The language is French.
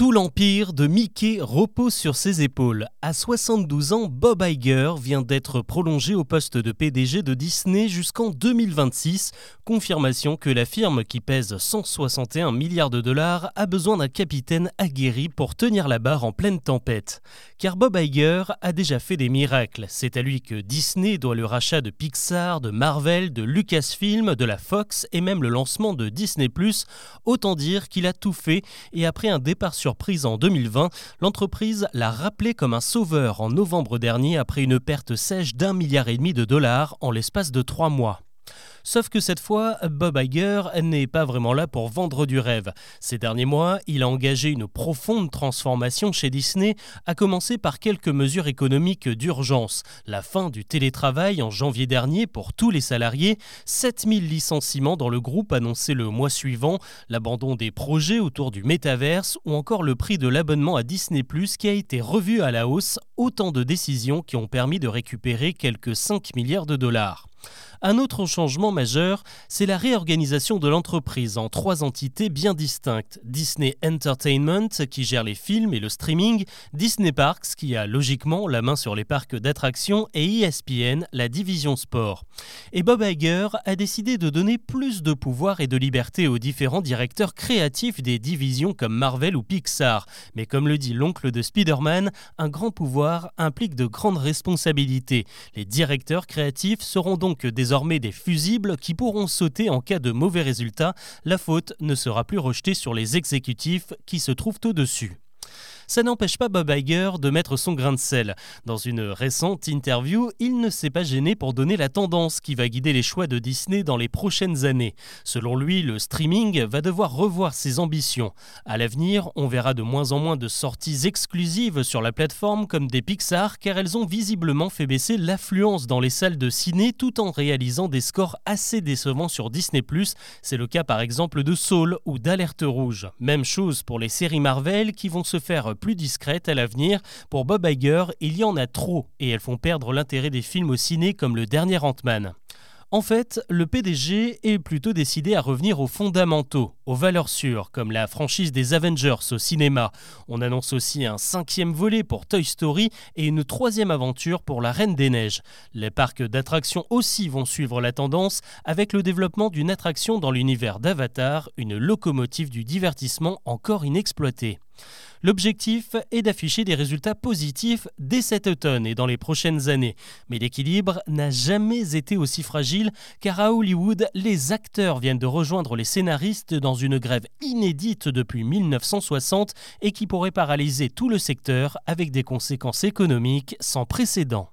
Tout l'empire de Mickey repose sur ses épaules. À 72 ans, Bob Iger vient d'être prolongé au poste de PDG de Disney jusqu'en 2026. Confirmation que la firme qui pèse 161 milliards de dollars a besoin d'un capitaine aguerri pour tenir la barre en pleine tempête. Car Bob Iger a déjà fait des miracles. C'est à lui que Disney doit le rachat de Pixar, de Marvel, de Lucasfilm, de la Fox et même le lancement de Disney ⁇ Autant dire qu'il a tout fait et après un départ sur surprise en 2020, l'entreprise l'a rappelé comme un sauveur en novembre dernier après une perte sèche d'un milliard et demi de dollars en l'espace de trois mois. Sauf que cette fois, Bob Iger n'est pas vraiment là pour vendre du rêve. Ces derniers mois, il a engagé une profonde transformation chez Disney, à commencer par quelques mesures économiques d'urgence. La fin du télétravail en janvier dernier pour tous les salariés, 7000 licenciements dans le groupe annoncé le mois suivant, l'abandon des projets autour du métaverse ou encore le prix de l'abonnement à Disney ⁇ qui a été revu à la hausse, autant de décisions qui ont permis de récupérer quelques 5 milliards de dollars. Un autre changement majeur, c'est la réorganisation de l'entreprise en trois entités bien distinctes. Disney Entertainment, qui gère les films et le streaming, Disney Parks, qui a logiquement la main sur les parcs d'attractions, et ESPN, la division sport. Et Bob Iger a décidé de donner plus de pouvoir et de liberté aux différents directeurs créatifs des divisions comme Marvel ou Pixar. Mais comme le dit l'oncle de Spider-Man, un grand pouvoir implique de grandes responsabilités. Les directeurs créatifs seront donc des désormais des fusibles qui pourront sauter en cas de mauvais résultats. La faute ne sera plus rejetée sur les exécutifs qui se trouvent au-dessus ça n'empêche pas Bob Iger de mettre son grain de sel. Dans une récente interview, il ne s'est pas gêné pour donner la tendance qui va guider les choix de Disney dans les prochaines années. Selon lui, le streaming va devoir revoir ses ambitions. À l'avenir, on verra de moins en moins de sorties exclusives sur la plateforme comme des Pixar car elles ont visiblement fait baisser l'affluence dans les salles de ciné tout en réalisant des scores assez décevants sur Disney ⁇ C'est le cas par exemple de Soul ou d'Alerte Rouge. Même chose pour les séries Marvel qui vont se faire plus discrètes à l'avenir. Pour Bob Iger, il y en a trop et elles font perdre l'intérêt des films au ciné comme le dernier Ant-Man. En fait, le PDG est plutôt décidé à revenir aux fondamentaux, aux valeurs sûres, comme la franchise des Avengers au cinéma. On annonce aussi un cinquième volet pour Toy Story et une troisième aventure pour La Reine des Neiges. Les parcs d'attractions aussi vont suivre la tendance avec le développement d'une attraction dans l'univers d'Avatar, une locomotive du divertissement encore inexploitée. L'objectif est d'afficher des résultats positifs dès cet automne et dans les prochaines années. Mais l'équilibre n'a jamais été aussi fragile car à Hollywood, les acteurs viennent de rejoindre les scénaristes dans une grève inédite depuis 1960 et qui pourrait paralyser tout le secteur avec des conséquences économiques sans précédent.